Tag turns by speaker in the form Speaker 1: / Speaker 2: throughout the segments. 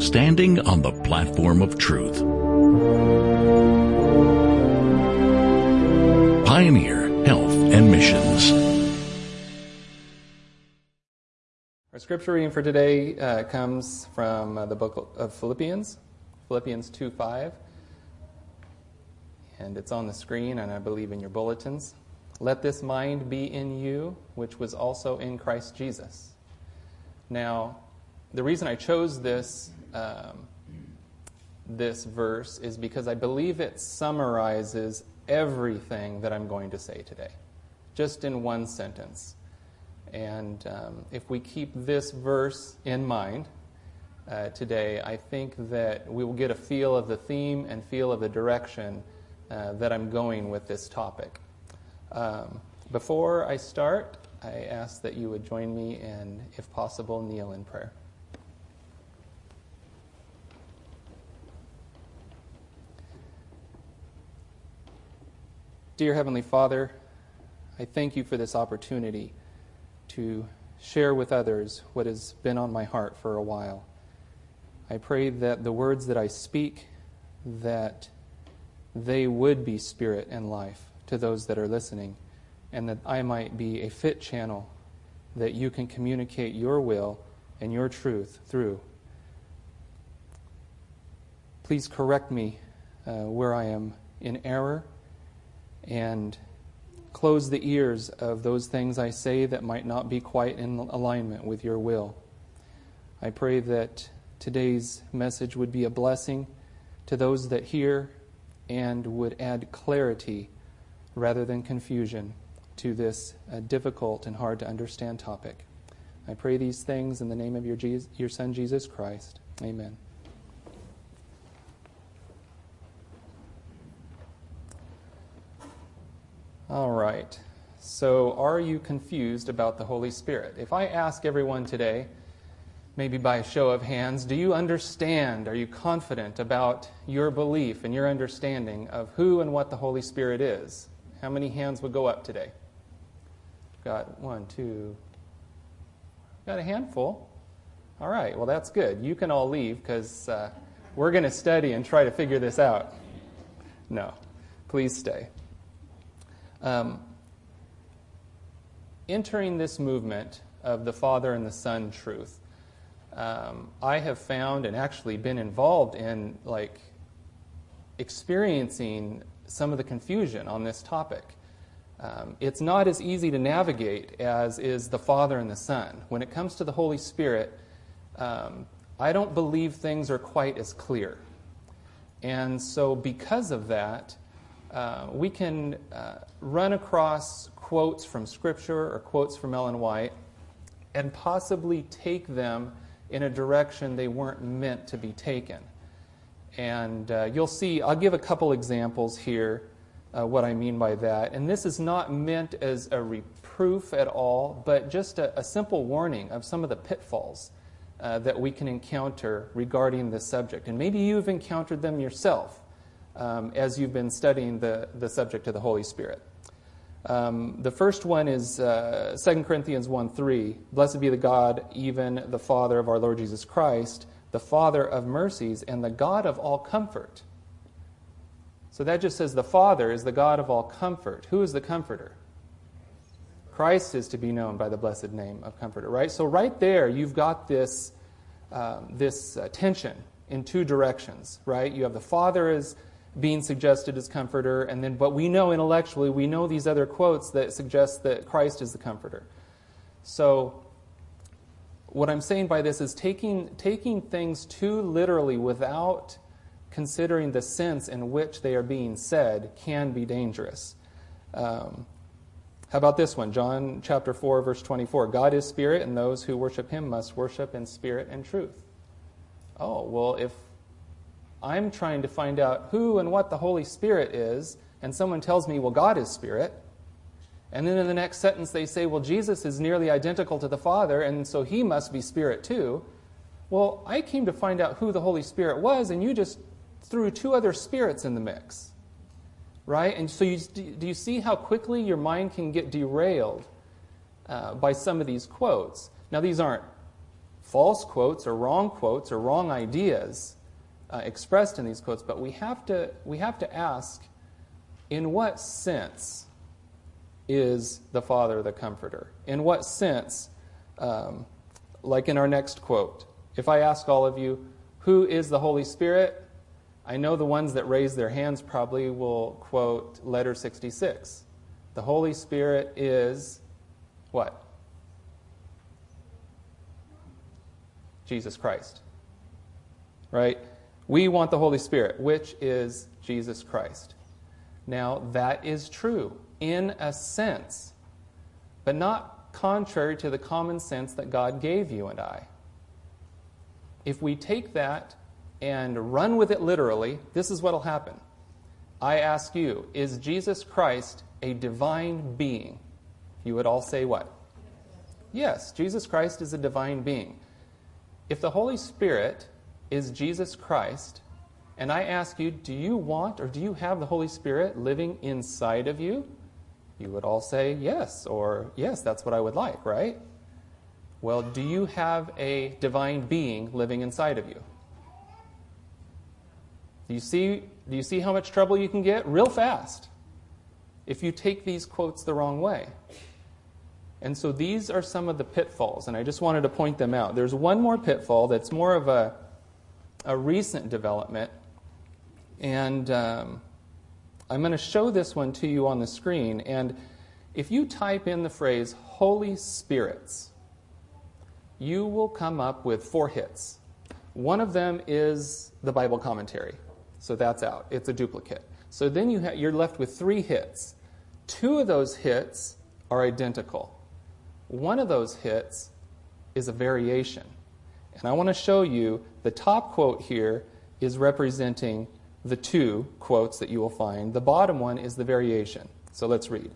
Speaker 1: Standing on the platform of truth. Pioneer Health and Missions.
Speaker 2: Our scripture reading for today uh, comes from uh, the book of Philippians, Philippians 2 5. And it's on the screen, and I believe in your bulletins. Let this mind be in you, which was also in Christ Jesus. Now, the reason I chose this, um, this verse is because I believe it summarizes everything that I'm going to say today, just in one sentence. And um, if we keep this verse in mind uh, today, I think that we will get a feel of the theme and feel of the direction uh, that I'm going with this topic. Um, before I start, I ask that you would join me and, if possible, kneel in prayer. Dear Heavenly Father, I thank you for this opportunity to share with others what has been on my heart for a while. I pray that the words that I speak, that they would be spirit and life to those that are listening, and that I might be a fit channel that you can communicate your will and your truth through. Please correct me uh, where I am in error and close the ears of those things I say that might not be quite in alignment with your will. I pray that today's message would be a blessing to those that hear and would add clarity rather than confusion to this uh, difficult and hard to understand topic. I pray these things in the name of your, Jesus, your Son, Jesus Christ. Amen. All right. So, are you confused about the Holy Spirit? If I ask everyone today, maybe by a show of hands, do you understand? Are you confident about your belief and your understanding of who and what the Holy Spirit is? How many hands would go up today? Got one, two, got a handful. All right, well, that's good. You can all leave because uh, we're going to study and try to figure this out. No, please stay. Um, entering this movement of the Father and the Son truth, um, I have found and actually been involved in like experiencing some of the confusion on this topic. Um, it's not as easy to navigate as is the Father and the Son. When it comes to the Holy Spirit, um, I don't believe things are quite as clear. And so, because of that, uh, we can uh, run across quotes from Scripture or quotes from Ellen White and possibly take them in a direction they weren't meant to be taken. And uh, you'll see, I'll give a couple examples here uh, what I mean by that. And this is not meant as a reproof at all, but just a, a simple warning of some of the pitfalls uh, that we can encounter regarding this subject. And maybe you've encountered them yourself um, as you've been studying the, the subject of the Holy Spirit. Um, the first one is uh, 2 Corinthians 1 3. Blessed be the God, even the Father of our Lord Jesus Christ, the Father of mercies, and the God of all comfort. So that just says the Father is the God of all comfort. Who is the comforter? Christ is to be known by the blessed name of comforter, right? So right there, you've got this, um, this uh, tension in two directions, right? You have the Father as being suggested as comforter, and then, but we know intellectually, we know these other quotes that suggest that Christ is the comforter. So, what I'm saying by this is taking, taking things too literally without considering the sense in which they are being said can be dangerous. Um, how about this one? John chapter 4, verse 24. God is spirit, and those who worship him must worship in spirit and truth. Oh, well, if I'm trying to find out who and what the Holy Spirit is, and someone tells me, well, God is Spirit. And then in the next sentence, they say, well, Jesus is nearly identical to the Father, and so he must be Spirit too. Well, I came to find out who the Holy Spirit was, and you just threw two other spirits in the mix. Right? And so, you, do you see how quickly your mind can get derailed uh, by some of these quotes. Now, these aren't false quotes or wrong quotes or wrong ideas uh, expressed in these quotes, but we have to, we have to ask in what sense is the Father the Comforter? In what sense, um, like in our next quote, if I ask all of you, who is the Holy Spirit? I know the ones that raise their hands probably will quote letter 66. The Holy Spirit is what? Jesus Christ. Right? We want the Holy Spirit, which is Jesus Christ. Now, that is true in a sense, but not contrary to the common sense that God gave you and I. If we take that and run with it literally, this is what will happen. I ask you, is Jesus Christ a divine being? You would all say what? Yes, Jesus Christ is a divine being. If the Holy Spirit is Jesus Christ, and I ask you, do you want or do you have the Holy Spirit living inside of you? You would all say yes, or yes, that's what I would like, right? Well, do you have a divine being living inside of you? Do you see, do you see how much trouble you can get? Real fast if you take these quotes the wrong way. And so these are some of the pitfalls, and I just wanted to point them out. There's one more pitfall that's more of a, a recent development, and um, I'm going to show this one to you on the screen. And if you type in the phrase Holy Spirits, you will come up with four hits. One of them is the Bible commentary, so that's out. It's a duplicate. So then you ha- you're left with three hits. Two of those hits are identical. One of those hits is a variation. And I want to show you the top quote here is representing the two quotes that you will find. The bottom one is the variation. So let's read.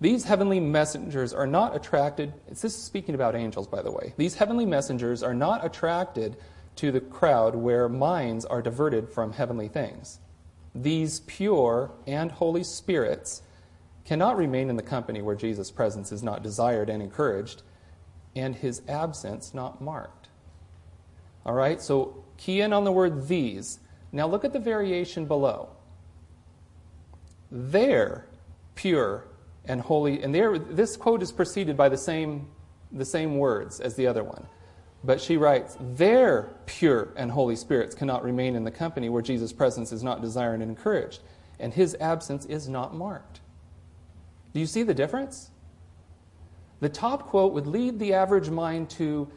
Speaker 2: These heavenly messengers are not attracted, this is speaking about angels, by the way. These heavenly messengers are not attracted to the crowd where minds are diverted from heavenly things. These pure and holy spirits cannot remain in the company where Jesus' presence is not desired and encouraged, and his absence not marked. All right, so key in on the word these. Now look at the variation below. They're pure and holy, and this quote is preceded by the same, the same words as the other one. But she writes, Their pure and holy spirits cannot remain in the company where Jesus' presence is not desired and encouraged, and his absence is not marked. Do you see the difference? The top quote would lead the average mind to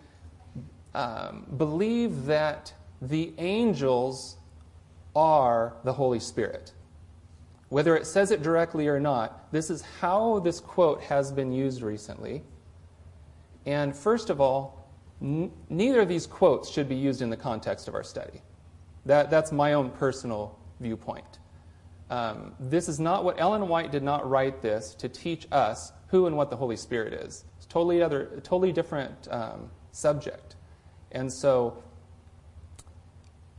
Speaker 2: um, believe that the angels are the Holy Spirit. Whether it says it directly or not, this is how this quote has been used recently. And first of all, n- neither of these quotes should be used in the context of our study. That, that's my own personal viewpoint. Um, this is not what Ellen White did not write this to teach us who and what the Holy Spirit is. It's totally other, totally different um, subject. And so,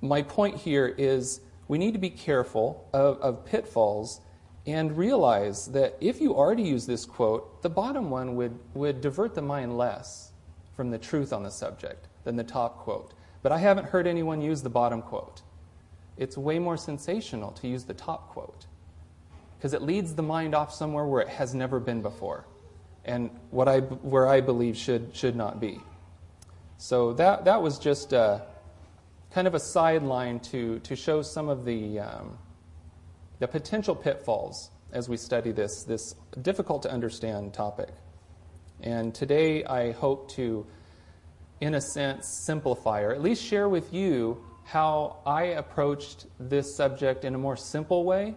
Speaker 2: my point here is we need to be careful of, of pitfalls and realize that if you are to use this quote, the bottom one would, would divert the mind less from the truth on the subject than the top quote. But I haven't heard anyone use the bottom quote it's way more sensational to use the top quote because it leads the mind off somewhere where it has never been before and what I, where I believe should, should not be. So that, that was just a, kind of a sideline to, to show some of the, um, the potential pitfalls as we study this, this difficult to understand topic. And today I hope to, in a sense, simplify or at least share with you how I approached this subject in a more simple way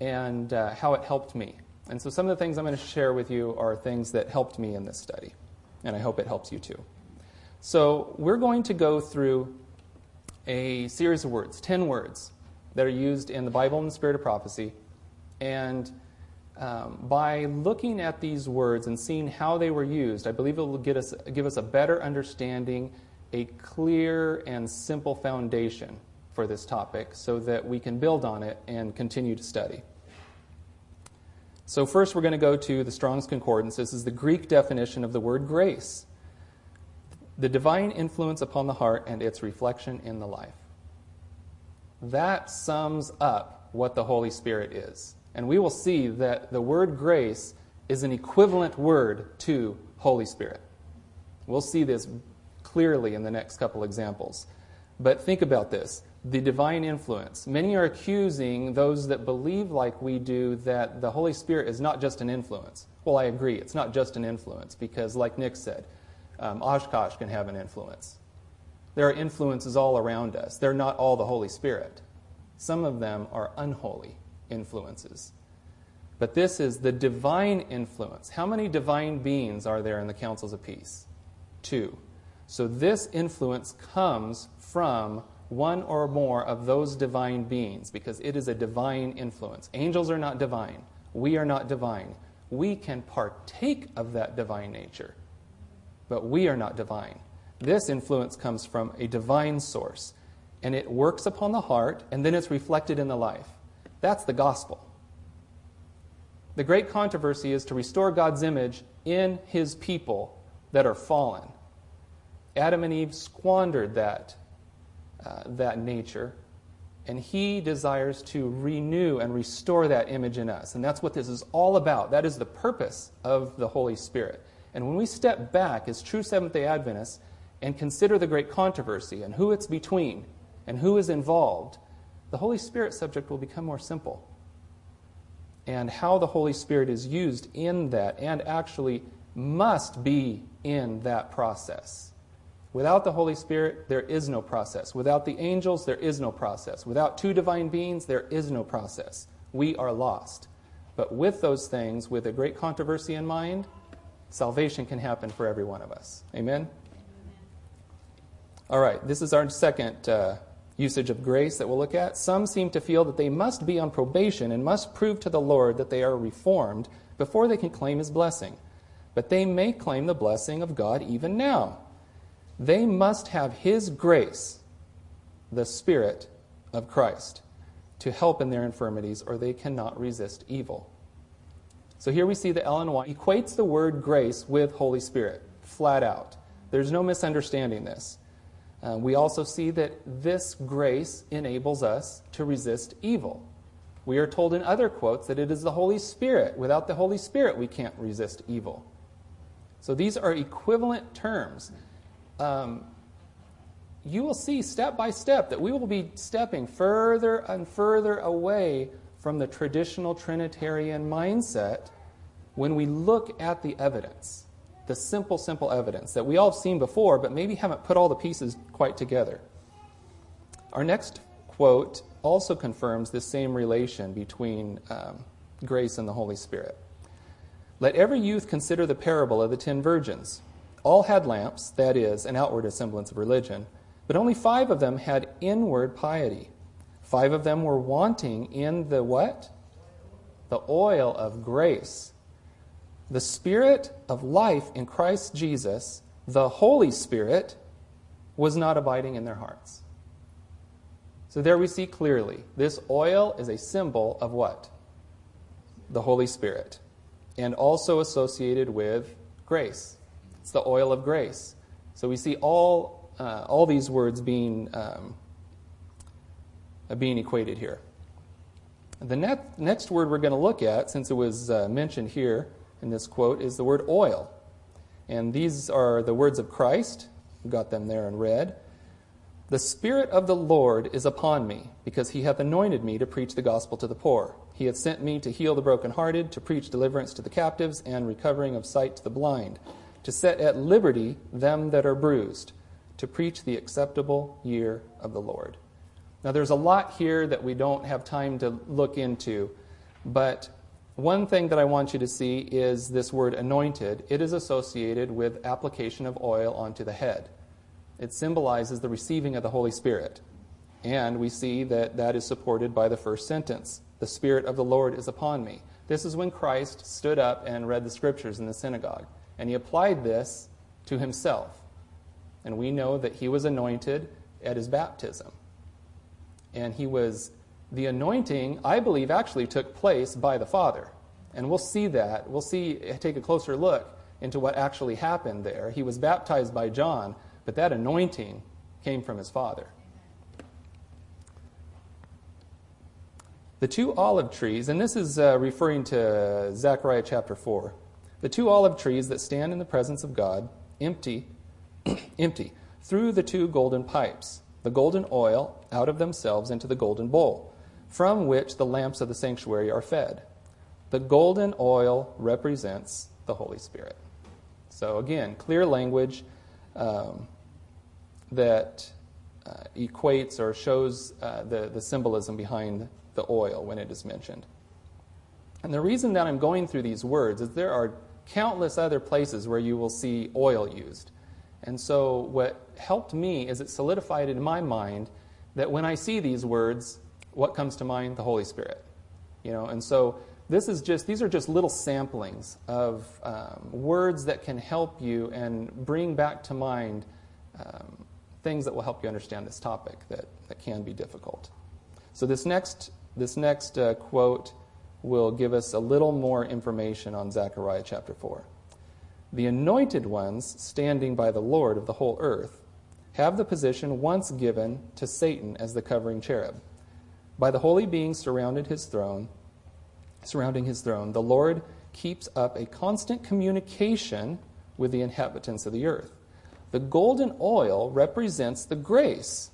Speaker 2: and uh, how it helped me. And so, some of the things I'm going to share with you are things that helped me in this study, and I hope it helps you too. So, we're going to go through a series of words, 10 words, that are used in the Bible and the Spirit of Prophecy. And um, by looking at these words and seeing how they were used, I believe it will get us, give us a better understanding a clear and simple foundation for this topic so that we can build on it and continue to study. So, first, we're going to go to the Strong's Concordance. This is the Greek definition of the word grace the divine influence upon the heart and its reflection in the life. That sums up what the Holy Spirit is. And we will see that the word grace is an equivalent word to Holy Spirit. We'll see this clearly in the next couple examples. But think about this the divine influence. Many are accusing those that believe like we do that the Holy Spirit is not just an influence. Well, I agree, it's not just an influence because, like Nick said, um, Oshkosh can have an influence. There are influences all around us. They're not all the Holy Spirit. Some of them are unholy influences. But this is the divine influence. How many divine beings are there in the councils of peace? Two. So this influence comes from one or more of those divine beings because it is a divine influence. Angels are not divine. We are not divine. We can partake of that divine nature, but we are not divine. This influence comes from a divine source, and it works upon the heart, and then it's reflected in the life. That's the gospel. The great controversy is to restore God's image in his people that are fallen. Adam and Eve squandered that uh, that nature. And he desires to renew and restore that image in us. And that's what this is all about. That is the purpose of the Holy Spirit. And when we step back as true Seventh day Adventists and consider the great controversy and who it's between and who is involved, the Holy Spirit subject will become more simple. And how the Holy Spirit is used in that and actually must be in that process. Without the Holy Spirit, there is no process. Without the angels, there is no process. Without two divine beings, there is no process. We are lost. But with those things, with a great controversy in mind, salvation can happen for every one of us. Amen? All right, this is our second uh, usage of grace that we'll look at. Some seem to feel that they must be on probation and must prove to the Lord that they are reformed before they can claim his blessing. But they may claim the blessing of God even now. They must have His grace, the Spirit of Christ, to help in their infirmities, or they cannot resist evil. So here we see that Ellen White equates the word grace with Holy Spirit, flat out. There's no misunderstanding this. Uh, we also see that this grace enables us to resist evil. We are told in other quotes that it is the Holy Spirit. Without the Holy Spirit, we can't resist evil. So these are equivalent terms um, you will see step by step that we will be stepping further and further away from the traditional Trinitarian mindset when we look at the evidence, the simple, simple evidence that we all have seen before, but maybe haven't put all the pieces quite together. Our next quote also confirms this same relation between um, grace and the Holy Spirit. Let every youth consider the parable of the ten virgins. All had lamps, that is, an outward semblance of religion, but only five of them had inward piety. Five of them were wanting in the what? The oil of grace. The Spirit of life in Christ Jesus, the Holy Spirit, was not abiding in their hearts. So there we see clearly this oil is a symbol of what? The Holy Spirit, and also associated with grace. It's the oil of grace. So we see all, uh, all these words being, um, being equated here. The net, next word we're going to look at, since it was uh, mentioned here in this quote, is the word oil. And these are the words of Christ. We got them there in red. The Spirit of the Lord is upon me, because he hath anointed me to preach the gospel to the poor. He hath sent me to heal the brokenhearted, to preach deliverance to the captives, and recovering of sight to the blind to set at liberty them that are bruised, to preach the acceptable year of the Lord. Now, there's a lot here that we don't have time to look into, but one thing that I want you to see is this word anointed. It is associated with application of oil onto the head. It symbolizes the receiving of the Holy Spirit. And we see that that is supported by the first sentence The Spirit of the Lord is upon me. This is when Christ stood up and read the scriptures in the synagogue. And he applied this to himself. And we know that he was anointed at his baptism. And he was, the anointing, I believe, actually took place by the Father. And we'll see that. We'll see, take a closer look into what actually happened there. He was baptized by John, but that anointing came from his father. The two olive trees, and this is uh, referring to Zechariah chapter 4. The two olive trees that stand in the presence of God, empty, empty, through the two golden pipes, the golden oil out of themselves into the golden bowl, from which the lamps of the sanctuary are fed. The golden oil represents the Holy Spirit. So, again, clear language um, that uh, equates or shows uh, the, the symbolism behind the oil when it is mentioned. And the reason that I'm going through these words is there are countless other places where you will see oil used. And so, what helped me is it solidified in my mind that when I see these words, what comes to mind? The Holy Spirit. You know, and so this is just these are just little samplings of um, words that can help you and bring back to mind um, things that will help you understand this topic that, that can be difficult. So this next this next uh, quote will give us a little more information on Zechariah chapter 4. The anointed ones standing by the Lord of the whole earth have the position once given to Satan as the covering cherub. By the holy beings surrounded his throne, surrounding his throne, the Lord keeps up a constant communication with the inhabitants of the earth. The golden oil represents the grace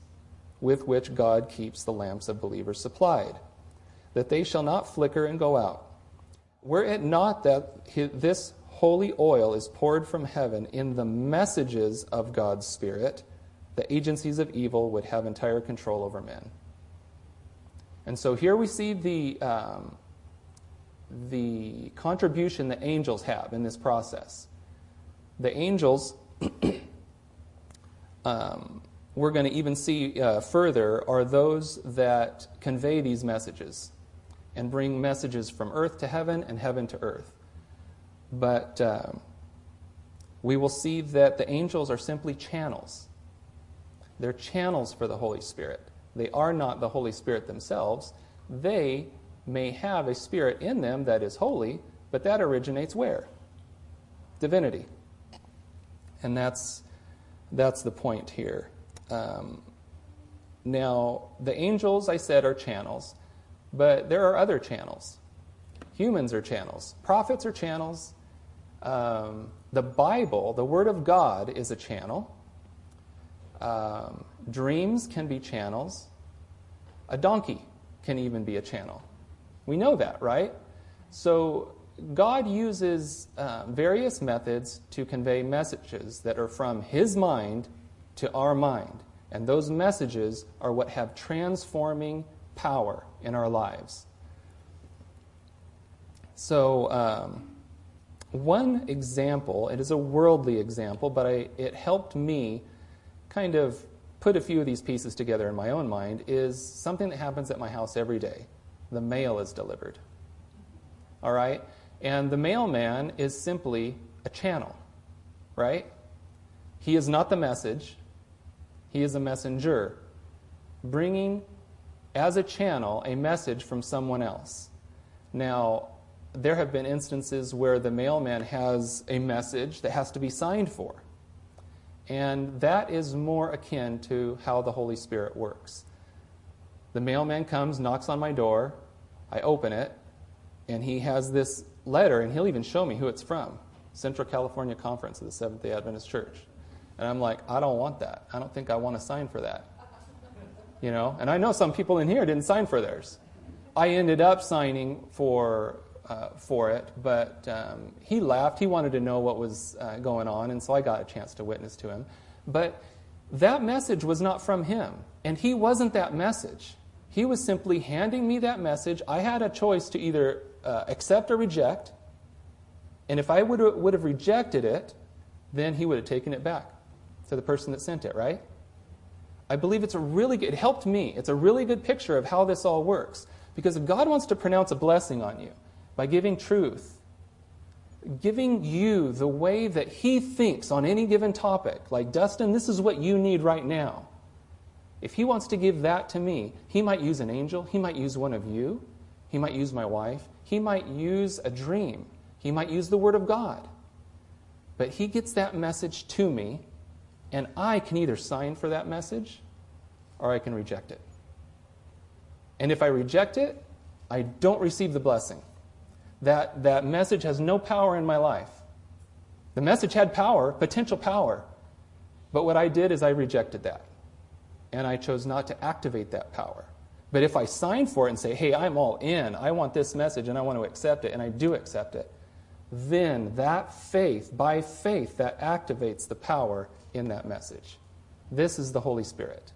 Speaker 2: with which God keeps the lamps of believers supplied that they shall not flicker and go out. Were it not that this holy oil is poured from heaven in the messages of God's Spirit, the agencies of evil would have entire control over men. And so here we see the, um, the contribution that angels have in this process. The angels, um, we're going to even see uh, further, are those that convey these messages and bring messages from earth to heaven and heaven to earth. But um, we will see that the angels are simply channels. They're channels for the Holy Spirit. They are not the Holy Spirit themselves. They may have a spirit in them that is holy, but that originates where? Divinity. And that's, that's the point here. Um, now, the angels, I said, are channels. But there are other channels. Humans are channels. Prophets are channels. Um, the Bible, the Word of God, is a channel. Um, dreams can be channels. A donkey can even be a channel. We know that, right? So God uses uh, various methods to convey messages that are from His mind to our mind. And those messages are what have transforming power in our lives. So, um, one example, it is a worldly example, but I, it helped me kind of put a few of these pieces together in my own mind, is something that happens at my house every day. The mail is delivered. All right? And the mailman is simply a channel, right? He is not the message, he is a messenger, bringing as a channel a message from someone else. Now, there have been instances where the mailman has a message that has to be signed for. And that is more akin to how the Holy Spirit works. The mailman comes, knocks on my door, I open it, and he has this letter, and he'll even show me who it's from Central California Conference of the Seventh day Adventist Church. And I'm like, I don't want that. I don't think I want to sign for that. You know, and I know some people in here didn't sign for theirs. I ended up signing for uh, for it, but um, he left. He wanted to know what was uh, going on, and so I got a chance to witness to him. But that message was not from him, and he wasn't that message. He was simply handing me that message. I had a choice to either uh, accept or reject, and if I would would have rejected it, then he would have taken it back to the person that sent it, right? I believe it's a really good, it helped me. It's a really good picture of how this all works. Because if God wants to pronounce a blessing on you by giving truth, giving you the way that He thinks on any given topic, like, Dustin, this is what you need right now. If He wants to give that to me, He might use an angel, He might use one of you, He might use my wife, He might use a dream. He might use the Word of God. But He gets that message to me, and I can either sign for that message or I can reject it. And if I reject it, I don't receive the blessing. That, that message has no power in my life. The message had power, potential power, but what I did is I rejected that. And I chose not to activate that power. But if I sign for it and say, hey, I'm all in, I want this message and I want to accept it, and I do accept it, then that faith, by faith, that activates the power in that message. This is the Holy Spirit.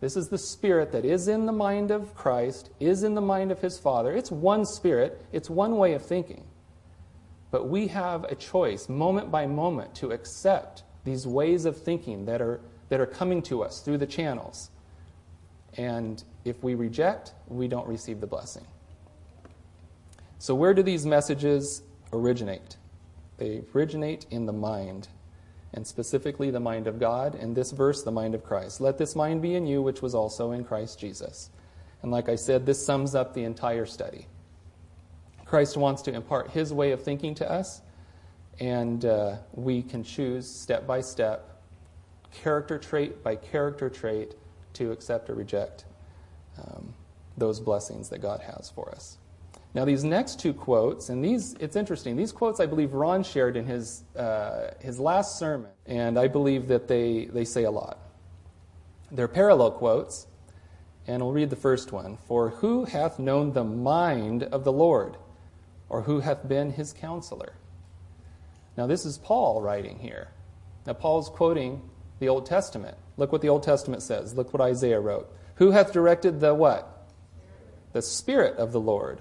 Speaker 2: This is the Spirit that is in the mind of Christ, is in the mind of His Father. It's one Spirit, it's one way of thinking. But we have a choice, moment by moment, to accept these ways of thinking that are, that are coming to us through the channels. And if we reject, we don't receive the blessing. So, where do these messages originate? They originate in the mind, and specifically the mind of God. In this verse, the mind of Christ. Let this mind be in you, which was also in Christ Jesus. And like I said, this sums up the entire study. Christ wants to impart his way of thinking to us, and uh, we can choose step by step, character trait by character trait, to accept or reject um, those blessings that God has for us. Now, these next two quotes, and these, it's interesting. These quotes I believe Ron shared in his, uh, his last sermon, and I believe that they, they say a lot. They're parallel quotes, and we'll read the first one. For who hath known the mind of the Lord? or who hath been his counselor? Now, this is Paul writing here. Now, Paul's quoting the Old Testament. Look what the Old Testament says. Look what Isaiah wrote. Who hath directed the what? The Spirit of the Lord,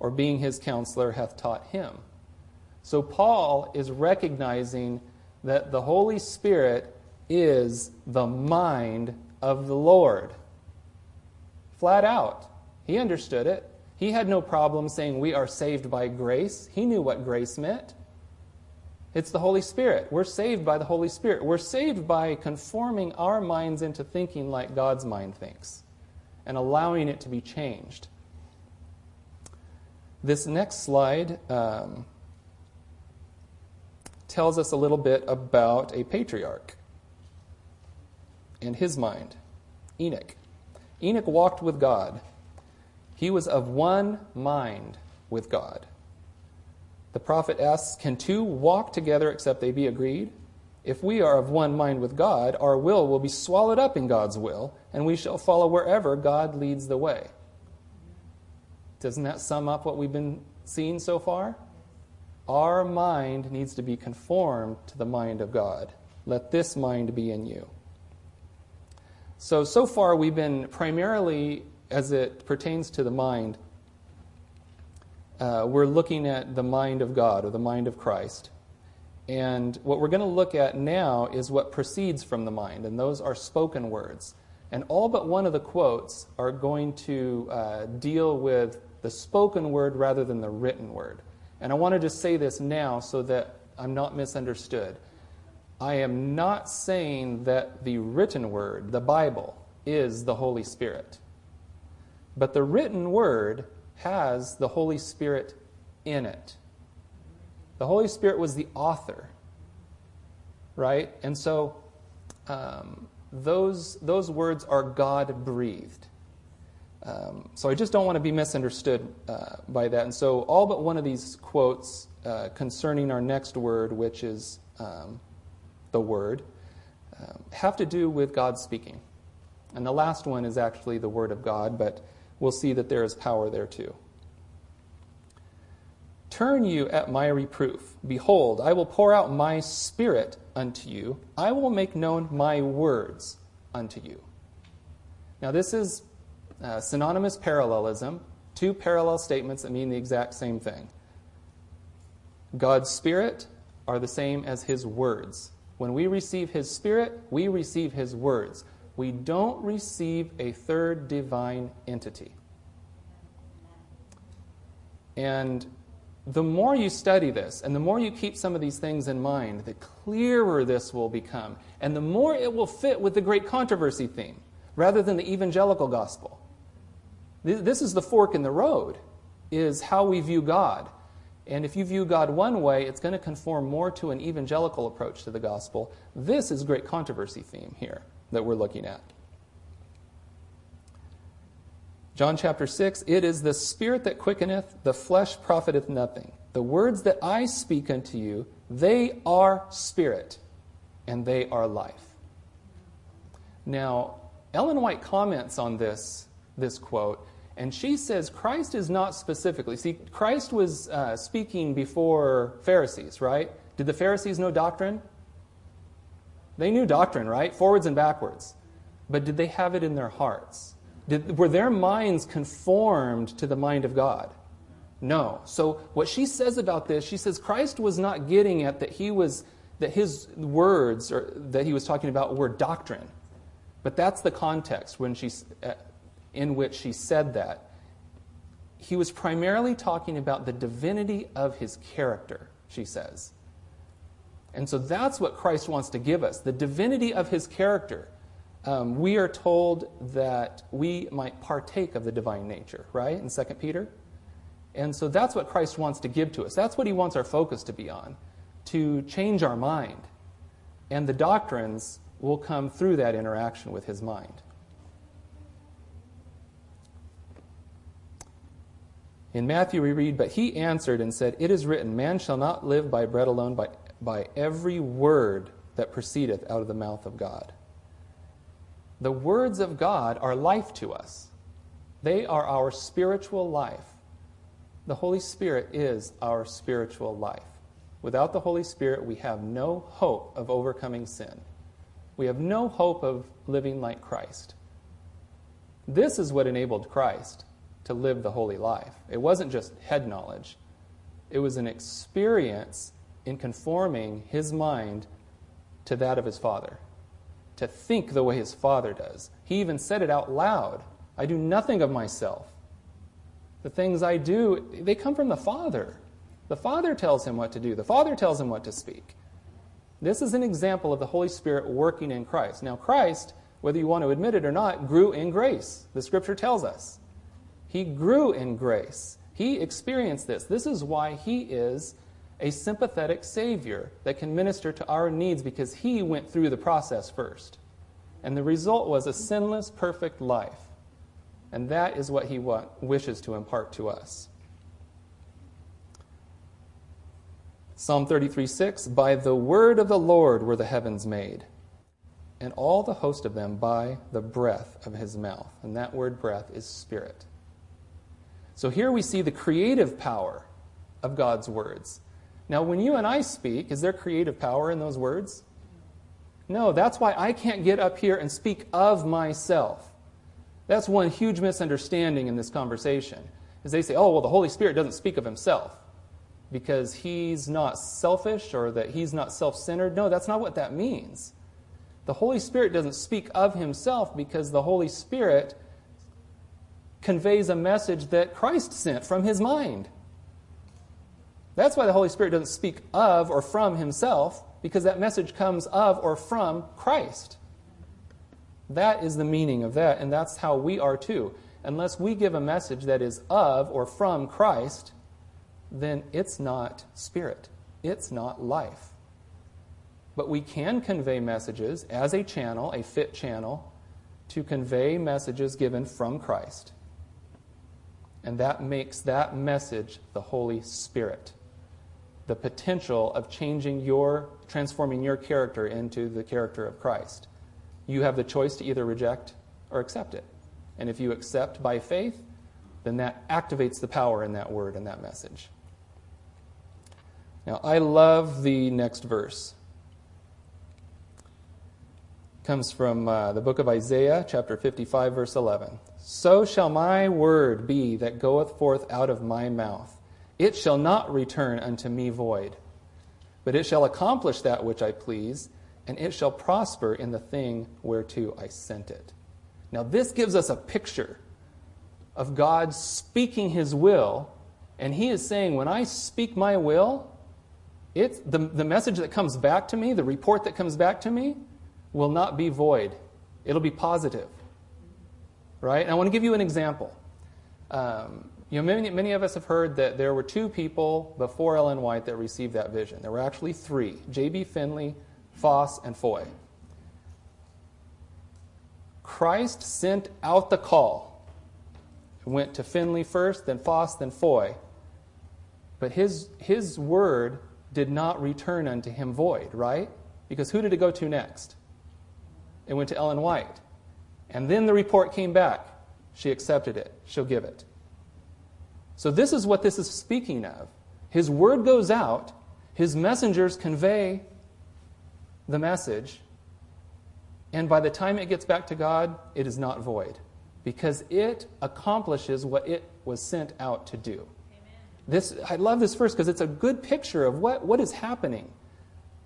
Speaker 2: or being his counselor, hath taught him. So, Paul is recognizing that the Holy Spirit is the mind of the Lord. Flat out. He understood it. He had no problem saying we are saved by grace. He knew what grace meant. It's the Holy Spirit. We're saved by the Holy Spirit. We're saved by conforming our minds into thinking like God's mind thinks and allowing it to be changed. This next slide um, tells us a little bit about a patriarch and his mind, Enoch. Enoch walked with God. He was of one mind with God. The prophet asks, Can two walk together except they be agreed? If we are of one mind with God, our will will be swallowed up in God's will, and we shall follow wherever God leads the way. Doesn't that sum up what we've been seeing so far? Our mind needs to be conformed to the mind of God. Let this mind be in you. So, so far we've been primarily as it pertains to the mind, uh, we're looking at the mind of God or the mind of Christ. And what we're going to look at now is what proceeds from the mind, and those are spoken words. And all but one of the quotes are going to uh, deal with the spoken word rather than the written word. And I want to just say this now so that I'm not misunderstood. I am not saying that the written word, the Bible, is the Holy Spirit. But the written word has the Holy Spirit in it. The Holy Spirit was the author, right? And so um, those, those words are God breathed. Um, so I just don't want to be misunderstood uh, by that. And so all but one of these quotes uh, concerning our next word, which is um, the word, um, have to do with God speaking. And the last one is actually the word of God, but we'll see that there is power there too. Turn you at my reproof. Behold, I will pour out my spirit unto you. I will make known my words unto you. Now, this is uh, synonymous parallelism, two parallel statements that mean the exact same thing. God's spirit are the same as his words. When we receive his spirit, we receive his words we don't receive a third divine entity. And the more you study this and the more you keep some of these things in mind, the clearer this will become. And the more it will fit with the great controversy theme rather than the evangelical gospel. This is the fork in the road. is how we view God. And if you view God one way, it's going to conform more to an evangelical approach to the gospel. This is a great controversy theme here that we're looking at. John chapter 6 It is the Spirit that quickeneth, the flesh profiteth nothing. The words that I speak unto you, they are spirit, and they are life. Now, Ellen White comments on this, this quote, and she says Christ is not specifically. See, Christ was uh, speaking before Pharisees, right? Did the Pharisees know doctrine? They knew doctrine, right? Forwards and backwards. But did they have it in their hearts? Did, were their minds conformed to the mind of God? No. So what she says about this, she says Christ was not getting at that he was that his words or that he was talking about were doctrine. But that's the context when she, uh, in which she said that. He was primarily talking about the divinity of his character, she says. And so that's what Christ wants to give us the divinity of his character. Um, we are told that we might partake of the divine nature, right, in 2 Peter? And so that's what Christ wants to give to us. That's what he wants our focus to be on, to change our mind. And the doctrines will come through that interaction with his mind. In Matthew, we read, But he answered and said, It is written, Man shall not live by bread alone, but by every word that proceedeth out of the mouth of God. The words of God are life to us, they are our spiritual life. The Holy Spirit is our spiritual life. Without the Holy Spirit, we have no hope of overcoming sin. We have no hope of living like Christ. This is what enabled Christ to live the holy life. It wasn't just head knowledge, it was an experience in conforming his mind to that of his Father, to think the way his Father does. He even said it out loud I do nothing of myself. The things I do, they come from the Father. The Father tells him what to do, the Father tells him what to speak. This is an example of the Holy Spirit working in Christ. Now, Christ, whether you want to admit it or not, grew in grace. The scripture tells us. He grew in grace. He experienced this. This is why he is a sympathetic Savior that can minister to our needs because he went through the process first. And the result was a sinless, perfect life. And that is what he wishes to impart to us. Psalm 33 6 By the word of the Lord were the heavens made, and all the host of them by the breath of his mouth. And that word breath is spirit. So here we see the creative power of God's words. Now, when you and I speak, is there creative power in those words? No, that's why I can't get up here and speak of myself. That's one huge misunderstanding in this conversation. Is they say, "Oh, well, the Holy Spirit doesn't speak of himself." because he's not selfish or that he's not self centered. No, that's not what that means. The Holy Spirit doesn't speak of himself because the Holy Spirit conveys a message that Christ sent from his mind. That's why the Holy Spirit doesn't speak of or from himself, because that message comes of or from Christ. That is the meaning of that, and that's how we are too. Unless we give a message that is of or from Christ, then it's not spirit. It's not life. But we can convey messages as a channel, a fit channel, to convey messages given from Christ. And that makes that message the Holy Spirit. The potential of changing your, transforming your character into the character of Christ. You have the choice to either reject or accept it. And if you accept by faith, then that activates the power in that word and that message. Now, I love the next verse. It comes from uh, the book of Isaiah, chapter 55, verse 11. So shall my word be that goeth forth out of my mouth. It shall not return unto me void, but it shall accomplish that which I please, and it shall prosper in the thing whereto I sent it. Now, this gives us a picture of God speaking his will, and he is saying, When I speak my will, it's, the, the message that comes back to me, the report that comes back to me, will not be void. It'll be positive. Right? And I want to give you an example. Um, You know, many, many of us have heard that there were two people before Ellen White that received that vision. There were actually three J.B. Finley, Foss, and Foy. Christ sent out the call. It went to Finley first, then Foss, then Foy. But his, his word did not return unto him void, right? Because who did it go to next? It went to Ellen White. And then the report came back. She accepted it. She'll give it. So, this is what this is speaking of. His word goes out, his messengers convey the message, and by the time it gets back to God, it is not void because it accomplishes what it was sent out to do. This, I love this verse because it's a good picture of what, what is happening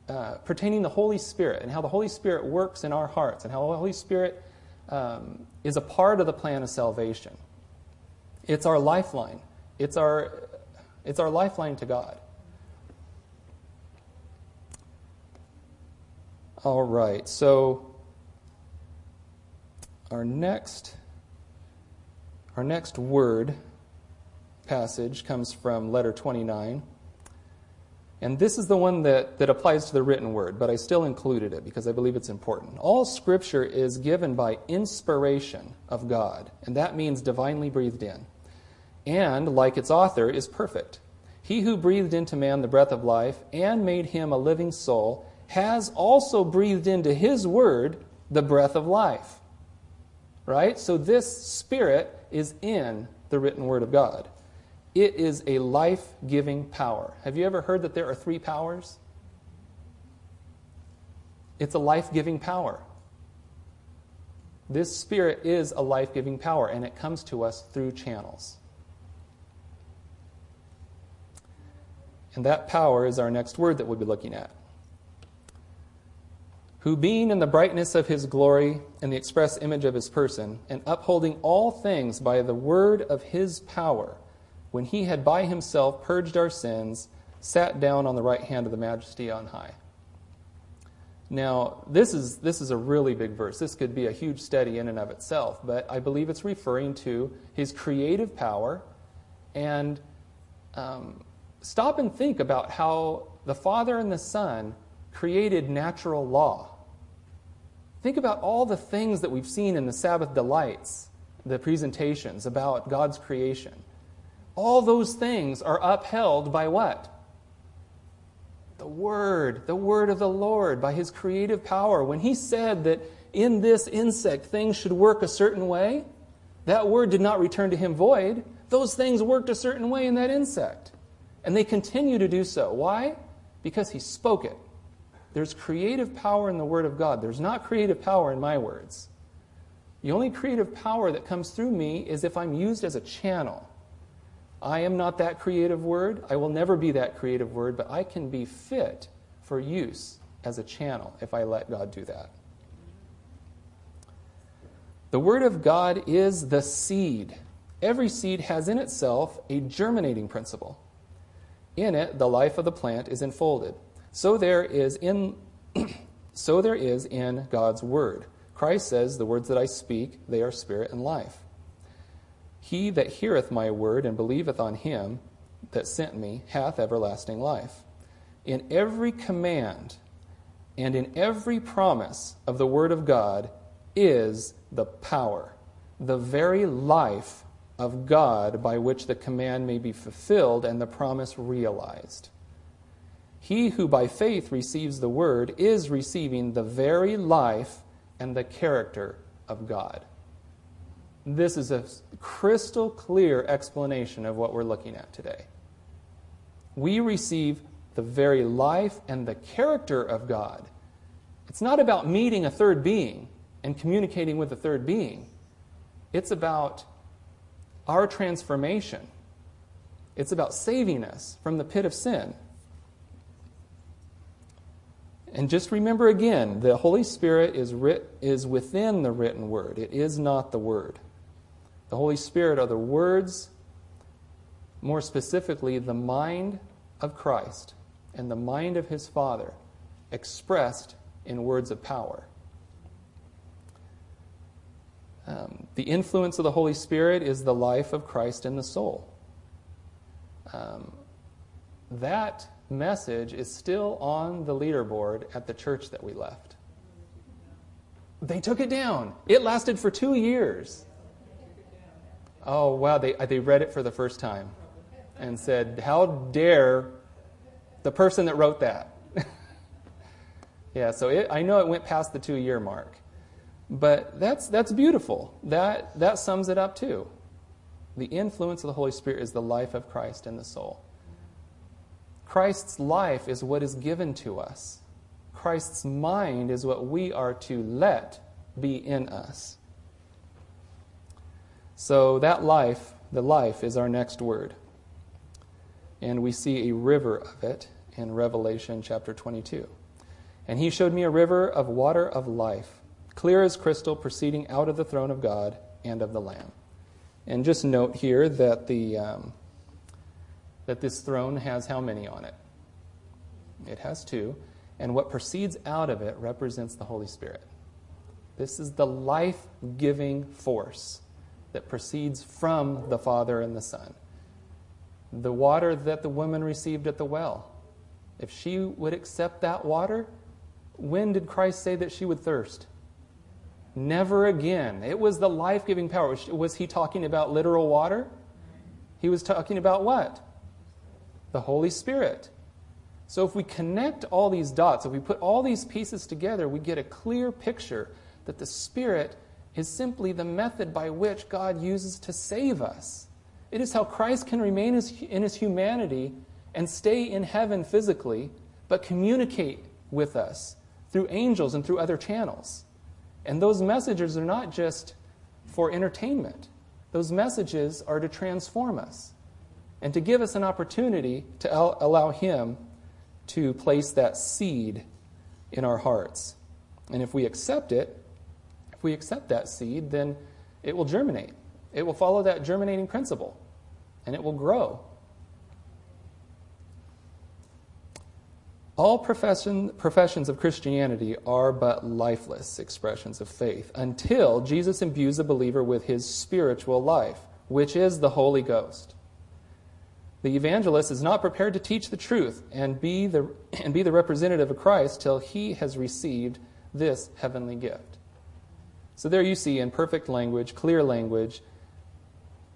Speaker 2: uh, pertaining the Holy Spirit and how the Holy Spirit works in our hearts and how the Holy Spirit um, is a part of the plan of salvation. It's our lifeline. It's our, it's our lifeline to God. All right, so our next, our next word passage comes from letter 29. And this is the one that, that applies to the written word, but I still included it because I believe it's important. All scripture is given by inspiration of God, and that means divinely breathed in and, like its author, is perfect. He who breathed into man the breath of life and made him a living soul has also breathed into his word the breath of life. Right? So this spirit is in the written word of God. It is a life giving power. Have you ever heard that there are three powers? It's a life giving power. This spirit is a life giving power, and it comes to us through channels. And that power is our next word that we'll be looking at. Who, being in the brightness of his glory and the express image of his person, and upholding all things by the word of his power, when he had by himself purged our sins, sat down on the right hand of the majesty on high. Now, this is, this is a really big verse. This could be a huge study in and of itself, but I believe it's referring to his creative power and um, stop and think about how the Father and the Son created natural law. Think about all the things that we've seen in the Sabbath delights, the presentations about God's creation. All those things are upheld by what? The Word, the Word of the Lord, by His creative power. When He said that in this insect things should work a certain way, that Word did not return to Him void. Those things worked a certain way in that insect. And they continue to do so. Why? Because he spoke it. There's creative power in the Word of God. There's not creative power in my words. The only creative power that comes through me is if I'm used as a channel. I am not that creative word. I will never be that creative word, but I can be fit for use as a channel if I let God do that. The Word of God is the seed. Every seed has in itself a germinating principle. In it, the life of the plant is enfolded. So there is in, so there is in God's word. Christ says, The words that I speak, they are spirit and life. He that heareth my word and believeth on him that sent me hath everlasting life. In every command and in every promise of the word of God is the power, the very life of God by which the command may be fulfilled and the promise realized. He who by faith receives the word is receiving the very life and the character of God. This is a crystal clear explanation of what we're looking at today. We receive the very life and the character of God. It's not about meeting a third being and communicating with a third being. It's about our transformation. It's about saving us from the pit of sin. And just remember again, the Holy Spirit is, writ, is within the written word. It is not the word. The Holy Spirit are the words, more specifically, the mind of Christ and the mind of his Father, expressed in words of power. Um, the influence of the Holy Spirit is the life of Christ in the soul. um, that message is still on the leaderboard at the church that we left. They took it down. It lasted for two years. Oh, wow. They, they read it for the first time and said, How dare the person that wrote that? yeah, so it, I know it went past the two year mark. But that's, that's beautiful. That, that sums it up too. The influence of the Holy Spirit is the life of Christ in the soul. Christ's life is what is given to us. Christ's mind is what we are to let be in us. So that life, the life, is our next word. And we see a river of it in Revelation chapter 22. And he showed me a river of water of life, clear as crystal, proceeding out of the throne of God and of the Lamb. And just note here that the um, that this throne has how many on it? It has two. And what proceeds out of it represents the Holy Spirit. This is the life giving force that proceeds from the Father and the Son. The water that the woman received at the well, if she would accept that water, when did Christ say that she would thirst? Never again. It was the life giving power. Was he talking about literal water? He was talking about what? the Holy Spirit. So if we connect all these dots, if we put all these pieces together, we get a clear picture that the Spirit is simply the method by which God uses to save us. It is how Christ can remain in his humanity and stay in heaven physically, but communicate with us through angels and through other channels. And those messages are not just for entertainment, those messages are to transform us and to give us an opportunity to allow Him to place that seed in our hearts. And if we accept it, we accept that seed, then it will germinate. It will follow that germinating principle, and it will grow. All profession, professions of Christianity are but lifeless expressions of faith until Jesus imbues a believer with his spiritual life, which is the Holy Ghost. The evangelist is not prepared to teach the truth and be the, and be the representative of Christ till he has received this heavenly gift. So, there you see in perfect language, clear language,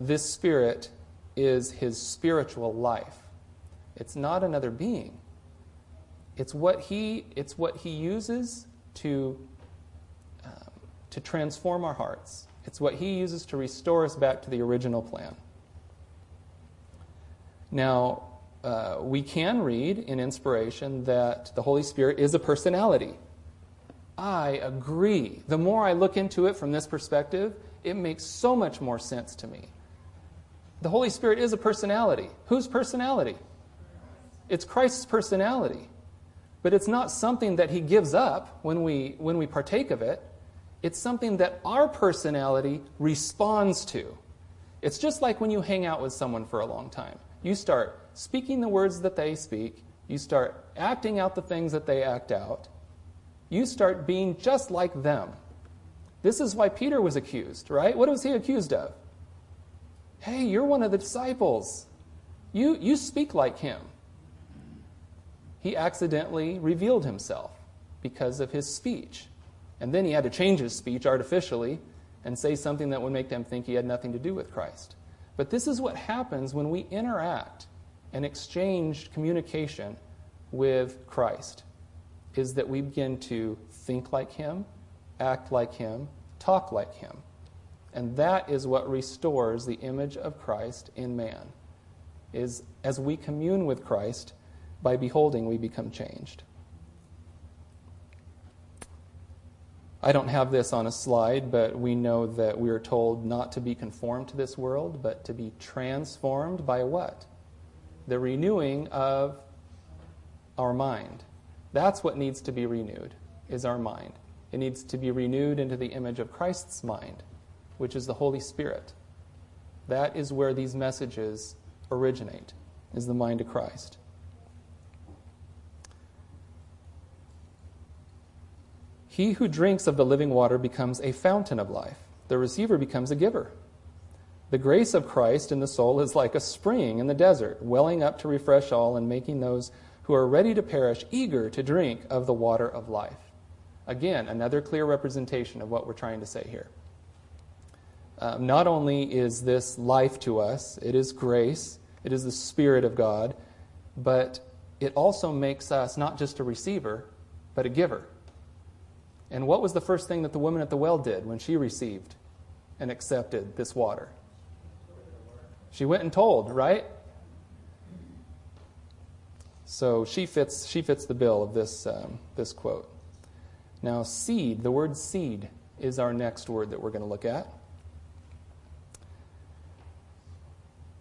Speaker 2: this Spirit is his spiritual life. It's not another being. It's what he, it's what he uses to, um, to transform our hearts. It's what he uses to restore us back to the original plan. Now, uh, we can read in inspiration that the Holy Spirit is a personality. I agree. The more I look into it from this perspective, it makes so much more sense to me. The Holy Spirit is a personality. Whose personality? It's Christ's personality. But it's not something that he gives up when we, when we partake of it. It's something that our personality responds to. It's just like when you hang out with someone for a long time. You start speaking the words that they speak. You start acting out the things that they act out. You start being just like them. This is why Peter was accused, right? What was he accused of? Hey, you're one of the disciples. You, you speak like him. He accidentally revealed himself because of his speech. And then he had to change his speech artificially and say something that would make them think he had nothing to do with Christ. But this is what happens when we interact and exchange communication with Christ is that we begin to think like him, act like him, talk like him. And that is what restores the image of Christ in man. Is as we commune with Christ, by beholding we become changed. I don't have this on a slide, but we know that we are told not to be conformed to this world, but to be transformed by what? The renewing of our mind. That's what needs to be renewed, is our mind. It needs to be renewed into the image of Christ's mind, which is the Holy Spirit. That is where these messages originate, is the mind of Christ. He who drinks of the living water becomes a fountain of life. The receiver becomes a giver. The grace of Christ in the soul is like a spring in the desert, welling up to refresh all and making those who are ready to perish eager to drink of the water of life. Again, another clear representation of what we're trying to say here. Um, not only is this life to us, it is grace, it is the Spirit of God, but it also makes us not just a receiver, but a giver. And what was the first thing that the woman at the well did when she received and accepted this water? She went and told, right? So she fits, she fits the bill of this, um, this quote. Now, seed, the word seed, is our next word that we're going to look at.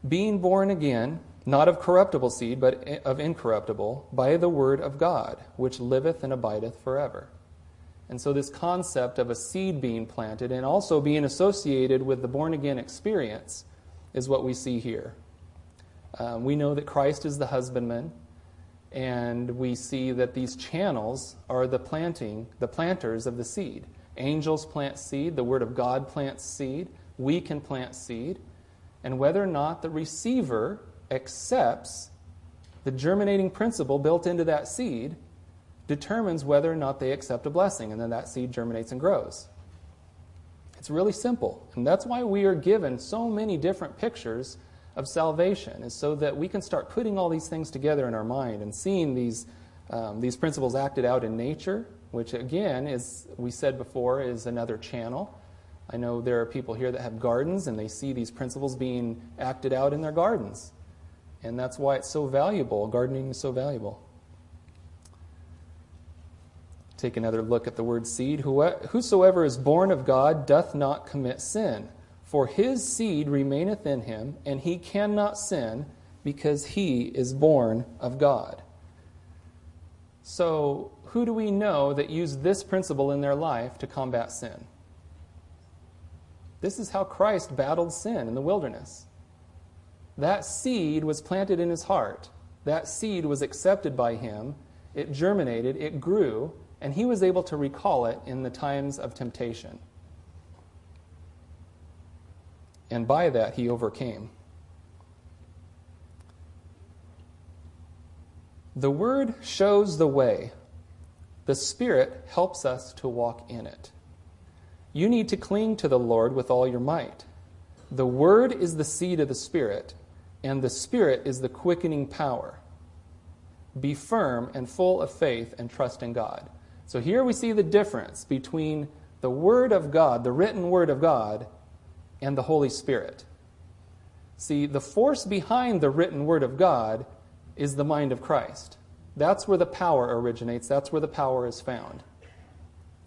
Speaker 2: Being born again, not of corruptible seed, but of incorruptible, by the word of God, which liveth and abideth forever. And so, this concept of a seed being planted and also being associated with the born again experience is what we see here. Um, we know that Christ is the husbandman, and we see that these channels are the planting, the planters of the seed. Angels plant seed, the Word of God plants seed, we can plant seed, and whether or not the receiver accepts the germinating principle built into that seed determines whether or not they accept a blessing, and then that seed germinates and grows. It's really simple, and that's why we are given so many different pictures of salvation, is so that we can start putting all these things together in our mind and seeing these, um, these principles acted out in nature, which again, as we said before, is another channel. I know there are people here that have gardens and they see these principles being acted out in their gardens. And that's why it's so valuable. Gardening is so valuable. Take another look at the word seed. Whosoever is born of God doth not commit sin, for his seed remaineth in him, and he cannot sin because he is born of God. So, who do we know that use this principle in their life to combat sin? This is how Christ battled sin in the wilderness. That seed was planted in his heart. That seed was accepted by him. It germinated, it grew, and he was able to recall it in the times of temptation. And by that, he overcame. The Word shows the way. The Spirit helps us to walk in it. You need to cling to the Lord with all your might. The Word is the seed of the Spirit, and the Spirit is the quickening power. Be firm and full of faith and trust in God. So here we see the difference between the Word of God, the written Word of God, and the Holy Spirit. See, the force behind the written Word of God is the mind of Christ. That's where the power originates, that's where the power is found.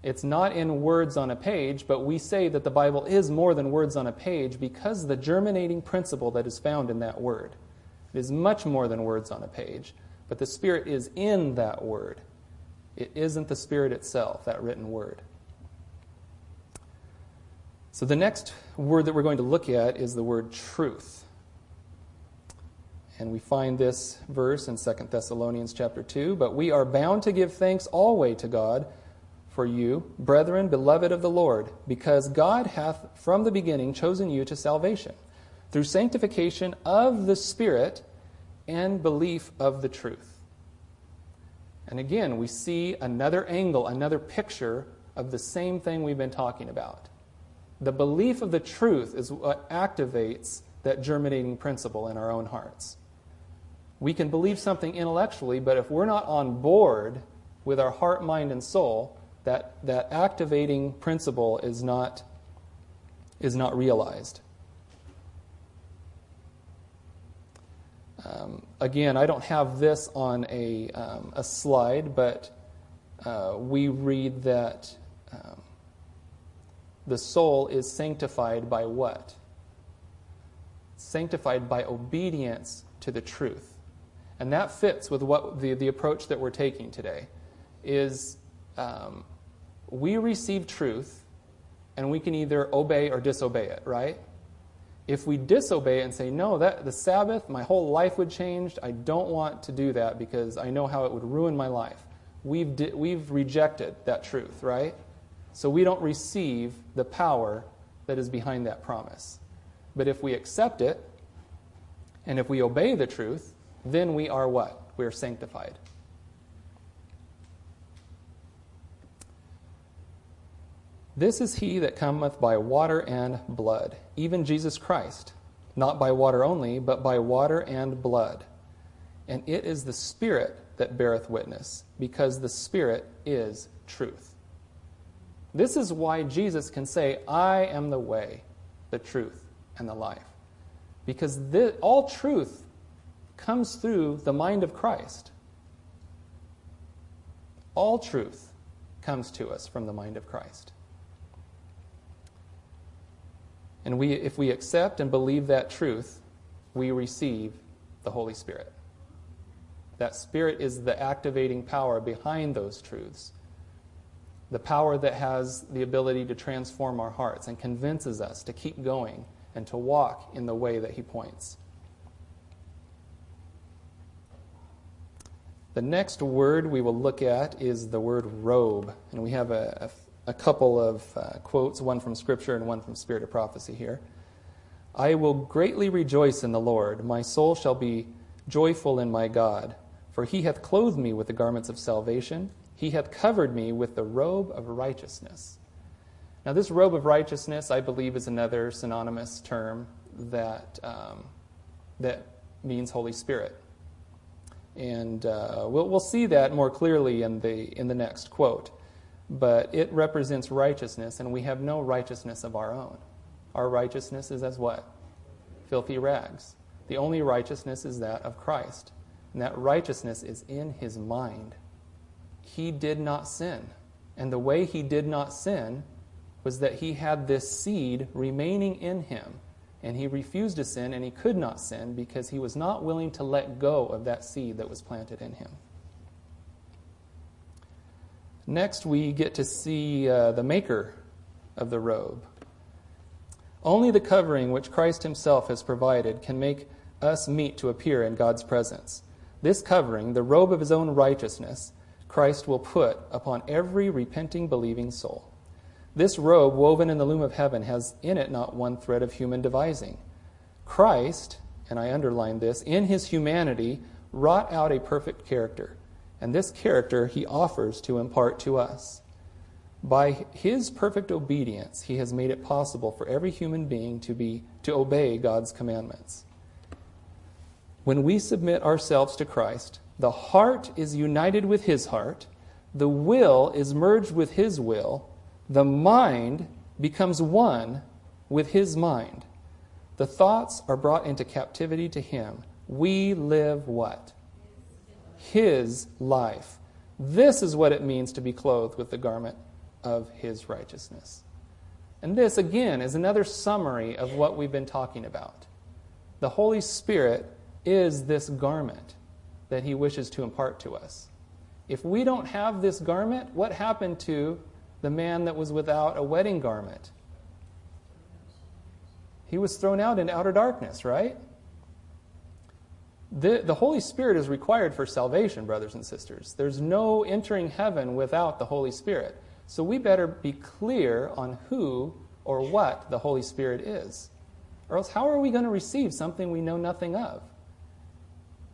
Speaker 2: It's not in words on a page, but we say that the Bible is more than words on a page because the germinating principle that is found in that word. It is much more than words on a page, but the Spirit is in that word. It isn't the Spirit itself, that written word. So the next word that we're going to look at is the word truth. And we find this verse in 2 Thessalonians chapter 2. But we are bound to give thanks always to God for you, brethren, beloved of the Lord, because God hath from the beginning chosen you to salvation, through sanctification of the Spirit and belief of the truth. And again, we see another angle, another picture of the same thing we've been talking about. The belief of the truth is what activates that germinating principle in our own hearts. We can believe something intellectually, but if we're not on board with our heart, mind, and soul, that, that activating principle is not, is not realized. Um, again, I don't have this on a, um, a slide, but uh, we read that the soul is sanctified by what? Sanctified by obedience to the truth. And that fits with what the, the approach that we're taking today is um, we receive truth and we can either obey or disobey it, right? If we disobey and say, no, that the Sabbath, my whole life would change, I don't want to do that because I know how it would ruin my life. We've, di- we've rejected that truth, right? So we don't receive the power that is behind that promise. But if we accept it, and if we obey the truth, then we are what? We are sanctified. This is he that cometh by water and blood, even Jesus Christ, not by water only, but by water and blood. And it is the Spirit that beareth witness, because the Spirit is truth. This is why Jesus can say, I am the way, the truth, and the life. Because this, all truth comes through the mind of Christ. All truth comes to us from the mind of Christ. And we, if we accept and believe that truth, we receive the Holy Spirit. That Spirit is the activating power behind those truths. The power that has the ability to transform our hearts and convinces us to keep going and to walk in the way that He points. The next word we will look at is the word robe. And we have a, a a couple of uh, quotes, one from Scripture and one from Spirit of Prophecy here. I will greatly rejoice in the Lord. My soul shall be joyful in my God, for he hath clothed me with the garments of salvation. He hath covered me with the robe of righteousness. Now, this robe of righteousness, I believe, is another synonymous term that, um, that means Holy Spirit. And uh, we'll, we'll see that more clearly in the, in the next quote but it represents righteousness, and we have no righteousness of our own. Our righteousness is as what? Filthy rags. The only righteousness is that of Christ, and that righteousness is in his mind. He did not sin, and the way he did not sin was that he had this seed remaining in him, and he refused to sin, and he could not sin because he was not willing to let go of that seed that was planted in him. Next, we get to see uh, the maker of the robe. Only the covering which Christ himself has provided can make us meet to appear in God's presence. This covering, the robe of his own righteousness, Christ will put upon every repenting, believing soul. This robe, woven in the loom of heaven, has in it not one thread of human devising. Christ, and I underline this, in his humanity, wrought out a perfect character and this character he offers to impart to us. By his perfect obedience, he has made it possible for every human being to, be, to obey God's commandments. When we submit ourselves to Christ, the heart is united with his heart, the will is merged with his will, the mind becomes one with his mind. The thoughts are brought into captivity to him. We live what? his life. This is what it means to be clothed with the garment of his righteousness. And this, again, is another summary of what we've been talking about. The Holy Spirit is this garment that he wishes to impart to us. If we don't have this garment, what happened to the man that was without a wedding garment? He was thrown out into outer darkness, right? The, the Holy Spirit is required for salvation, brothers and sisters. There's no entering heaven without the Holy Spirit. So we better be clear on who or what the Holy Spirit is. Or else, how are we going to receive something we know nothing of?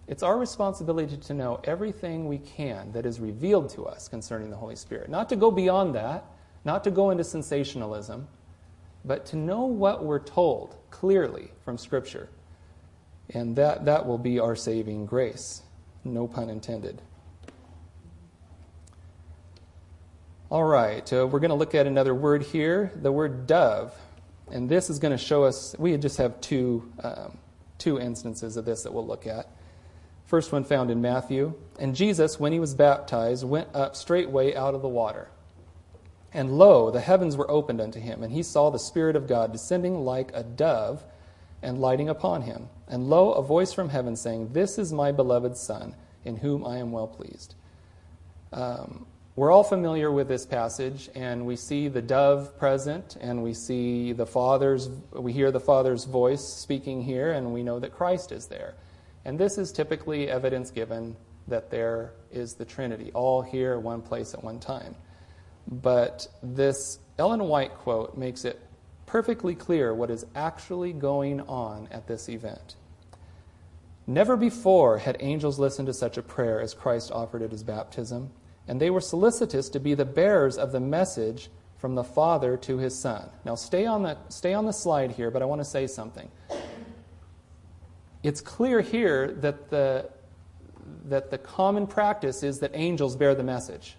Speaker 2: It's our responsibility to know everything we can that is revealed to us concerning the Holy Spirit. Not to go beyond that, not to go into sensationalism, but to know what we're told clearly from Scripture and that, that will be our saving grace. No pun intended. All right, uh, we're going to look at another word here, the word dove. And this is going to show us, we just have two, um, two instances of this that we'll look at. First one found in Matthew. And Jesus, when he was baptized, went up straightway out of the water. And lo, the heavens were opened unto him, and he saw the Spirit of God descending like a dove and lighting upon him. And lo, a voice from heaven saying, This is my beloved Son, in whom I am well pleased. Um, we're all familiar with this passage, and we see the dove present, and we see the Father's, we hear the Father's voice speaking here, and we know that Christ is there. And this is typically evidence given that there is the Trinity, all here, one place at one time. But this Ellen White quote makes it perfectly clear what is actually going on at this event. Never before had angels listened to such a prayer as Christ offered at his baptism, and they were solicitous to be the bearers of the message from the Father to his Son. Now, stay on the, stay on the slide here, but I want to say something. It's clear here that the, that the common practice is that angels bear the message,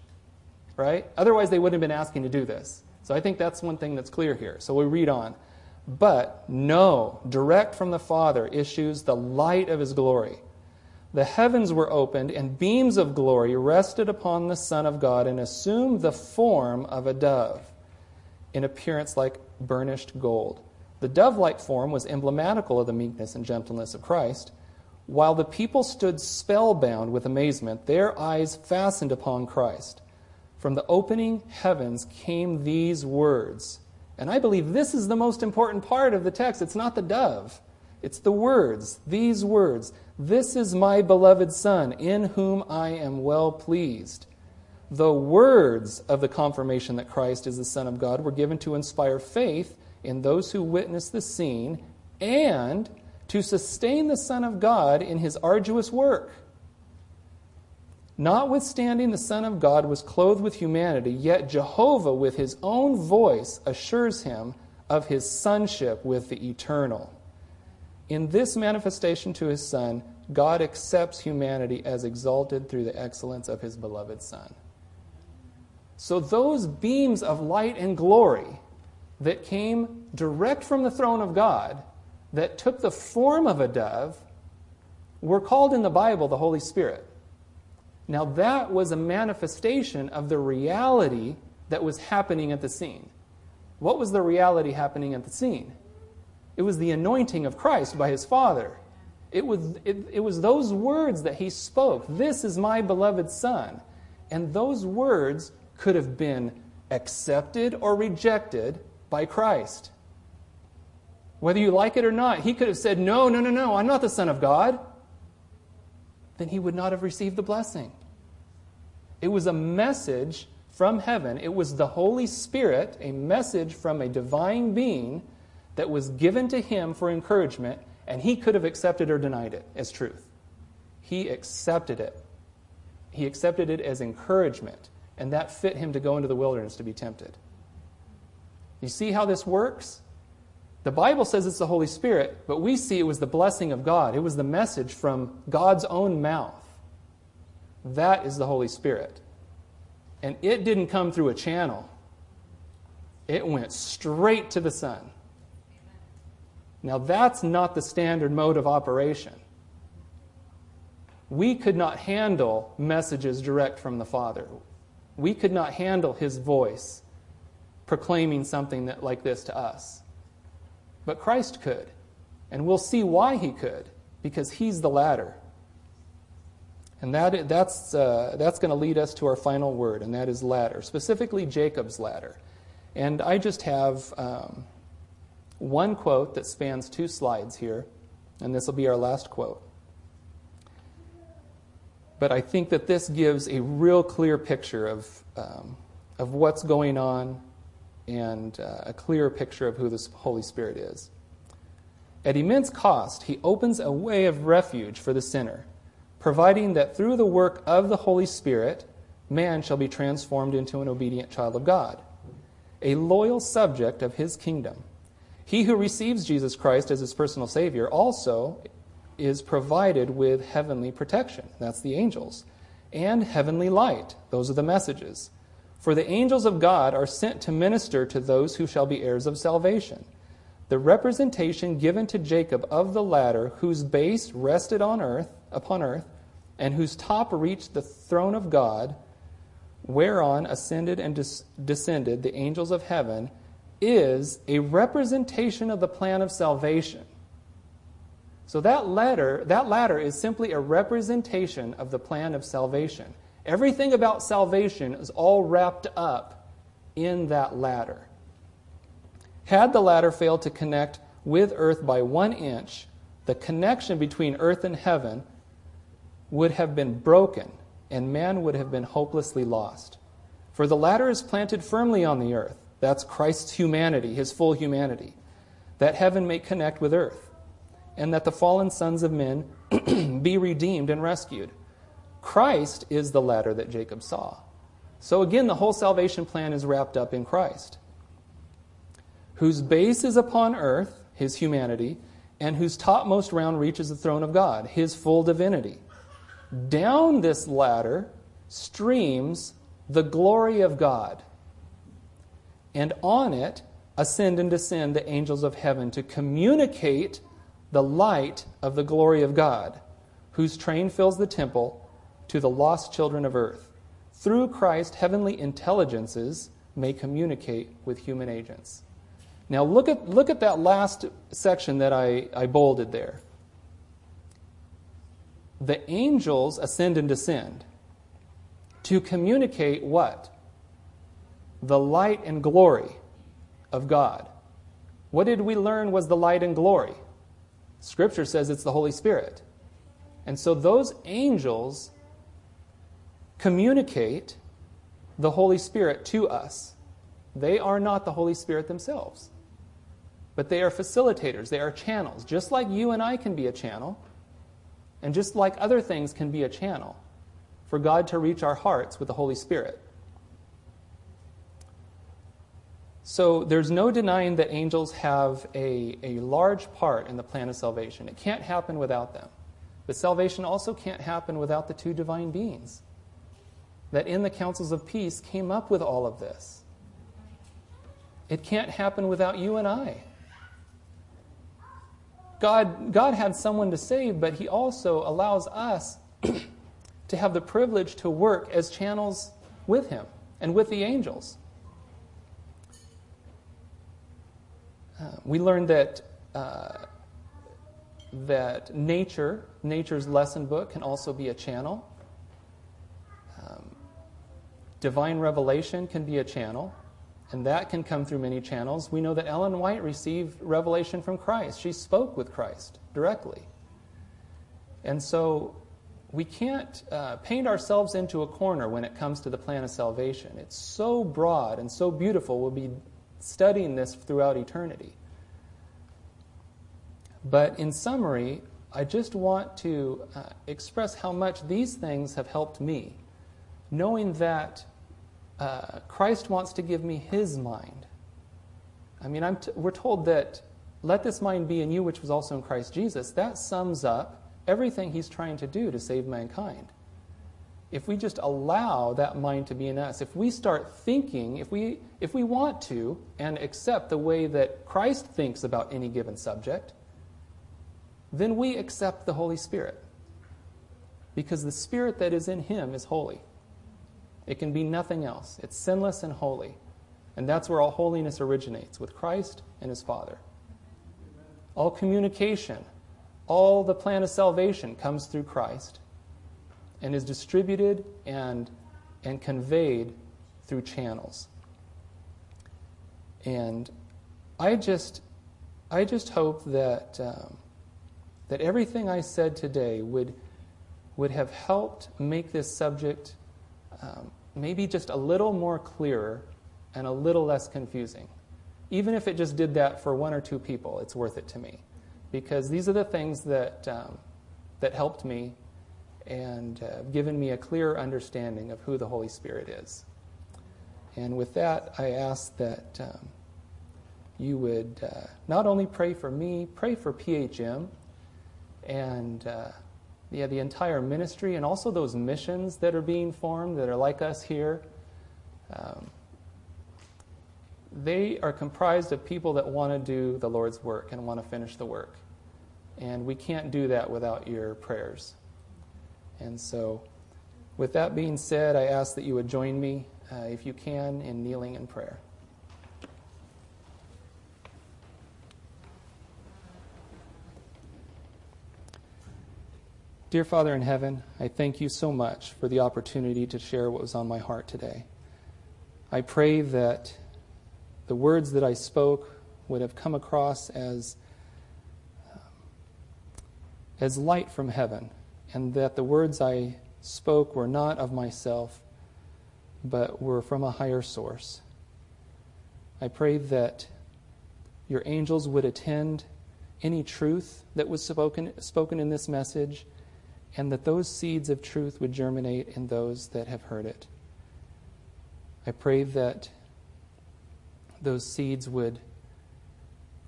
Speaker 2: right? Otherwise, they wouldn't have been asking to do this. So I think that's one thing that's clear here. So we read on. But no, direct from the Father issues the light of his glory. The heavens were opened, and beams of glory rested upon the Son of God and assumed the form of a dove, in appearance like burnished gold. The dove like form was emblematical of the meekness and gentleness of Christ. While the people stood spellbound with amazement, their eyes fastened upon Christ. From the opening heavens came these words. And I believe this is the most important part of the text. It's not the dove, it's the words, these words. This is my beloved Son, in whom I am well pleased. The words of the confirmation that Christ is the Son of God were given to inspire faith in those who witness the scene and to sustain the Son of God in his arduous work. Notwithstanding the Son of God was clothed with humanity, yet Jehovah, with his own voice, assures him of his sonship with the eternal. In this manifestation to his Son, God accepts humanity as exalted through the excellence of his beloved Son. So, those beams of light and glory that came direct from the throne of God, that took the form of a dove, were called in the Bible the Holy Spirit. Now, that was a manifestation of the reality that was happening at the scene. What was the reality happening at the scene? It was the anointing of Christ by his Father. It was, it, it was those words that he spoke This is my beloved Son. And those words could have been accepted or rejected by Christ. Whether you like it or not, he could have said, No, no, no, no, I'm not the Son of God. Then he would not have received the blessing. It was a message from heaven. It was the Holy Spirit, a message from a divine being that was given to him for encouragement, and he could have accepted or denied it as truth. He accepted it. He accepted it as encouragement, and that fit him to go into the wilderness to be tempted. You see how this works? The Bible says it's the Holy Spirit, but we see it was the blessing of God. It was the message from God's own mouth. That is the Holy Spirit. And it didn't come through a channel, it went straight to the Son. Now, that's not the standard mode of operation. We could not handle messages direct from the Father. We could not handle His voice proclaiming something that, like this to us. But Christ could. And we'll see why He could, because He's the ladder. And that, that's, uh, that's going to lead us to our final word, and that is ladder, specifically Jacob's ladder. And I just have um, one quote that spans two slides here, and this will be our last quote. But I think that this gives a real clear picture of, um, of what's going on and uh, a clearer picture of who the Holy Spirit is. At immense cost, he opens a way of refuge for the sinner providing that through the work of the Holy Spirit, man shall be transformed into an obedient child of God, a loyal subject of his kingdom. He who receives Jesus Christ as his personal Savior also is provided with heavenly protection. That's the angels. And heavenly light. Those are the messages. For the angels of God are sent to minister to those who shall be heirs of salvation. The representation given to Jacob of the ladder, whose base rested on earth, upon earth, and whose top reached the throne of God, whereon ascended and des- descended the angels of heaven, is a representation of the plan of salvation. So that ladder, that ladder is simply a representation of the plan of salvation. Everything about salvation is all wrapped up in that ladder. Had the ladder failed to connect with earth by one inch, the connection between earth and heaven would have been broken, and man would have been hopelessly lost. For the ladder is planted firmly on the earth, That's Christ's humanity, his full humanity. That heaven may connect with earth, and that the fallen sons of men be redeemed and rescued. Christ is the ladder that Jacob saw. So again, the whole salvation plan is wrapped up in Christ, whose base is upon earth, his humanity, and whose topmost round reaches the throne of God, his full divinity. Down this ladder streams the glory of God, and on it ascend and descend the angels of heaven to communicate the light of the glory of God, whose train fills the temple to the lost children of earth. Through Christ, heavenly intelligences may communicate with human agents. Now, look at, look at that last section that I, I bolded there. The angels ascend and descend to communicate what? The light and glory of God. What did we learn was the light and glory? Scripture says it's the Holy Spirit. And so those angels communicate the Holy Spirit to us. They are not the Holy Spirit themselves, but they are facilitators, they are channels, just like you and I can be a channel, and just like other things can be a channel for God to reach our hearts with the Holy Spirit. So there's no denying that angels have a, a large part in the plan of salvation. It can't happen without them. But salvation also can't happen without the two divine beings that in the councils of peace came up with all of this. It can't happen without you and I. God, God had someone to save, but He also allows us to have the privilege to work as channels with Him and with the angels. Uh, we learned that, uh, that nature, nature's lesson book, can also be a channel. Divine revelation can be a channel, and that can come through many channels. We know that Ellen White received revelation from Christ. She spoke with Christ directly. And so we can't uh, paint ourselves into a corner when it comes to the plan of salvation. It's so broad and so beautiful. We'll be studying this throughout eternity. But in summary, I just want to uh, express how much these things have helped me knowing that uh, Christ wants to give me his mind. I mean, t- we're told that let this mind be in you, which was also in Christ Jesus. That sums up everything he's trying to do to save mankind. If we just allow that mind to be in us, if we start thinking, if we, if we want to, and accept the way that Christ thinks about any given subject, then we accept the Holy Spirit. Because the Spirit that is in him is holy. It can be nothing else. It's sinless and holy. And that's where all holiness originates with Christ and his Father. All communication, all the plan of salvation comes through Christ and is distributed and, and conveyed through channels. And I just, I just hope that, um, that everything I said today would, would have helped make this subject um, maybe just a little more clearer and a little less confusing. Even if it just did that for one or two people, it's worth it to me. Because these are the things that, um, that helped me and uh, given me a clearer understanding of who the Holy Spirit is. And with that, I ask that um, you would uh, not only pray for me, pray for PHM and uh, yeah, the entire ministry and also those missions that are being formed that are like us here. Um, they are comprised of people that want to do the Lord's work and want to finish the work. And we can't do that without your prayers. And so, with that being said, I ask that you would join me, uh, if you can, in kneeling in prayer. Dear Father in heaven, I thank you so much for the opportunity to share what was on my heart today. I pray that the words that I spoke would have come across as, um, as light from heaven, and that the words I spoke were not of myself, but were from a higher source. I pray that your angels would attend any truth that was spoken, spoken in this message, and that those seeds of truth would germinate in those that have heard it. I pray that those seeds would,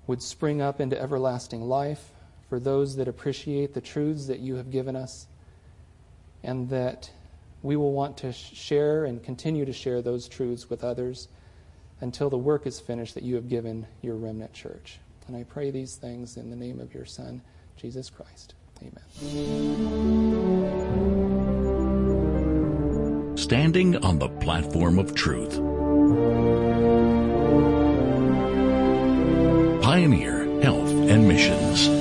Speaker 2: would spring up into everlasting life for those that appreciate the truths that you have given us, and that we will want to share and continue to share those truths with others until the work is finished that you have given your remnant church. And I pray these things in the name of your Son, Jesus Christ. Amen.
Speaker 1: Standing on the platform of truth. Pioneer Health and Missions.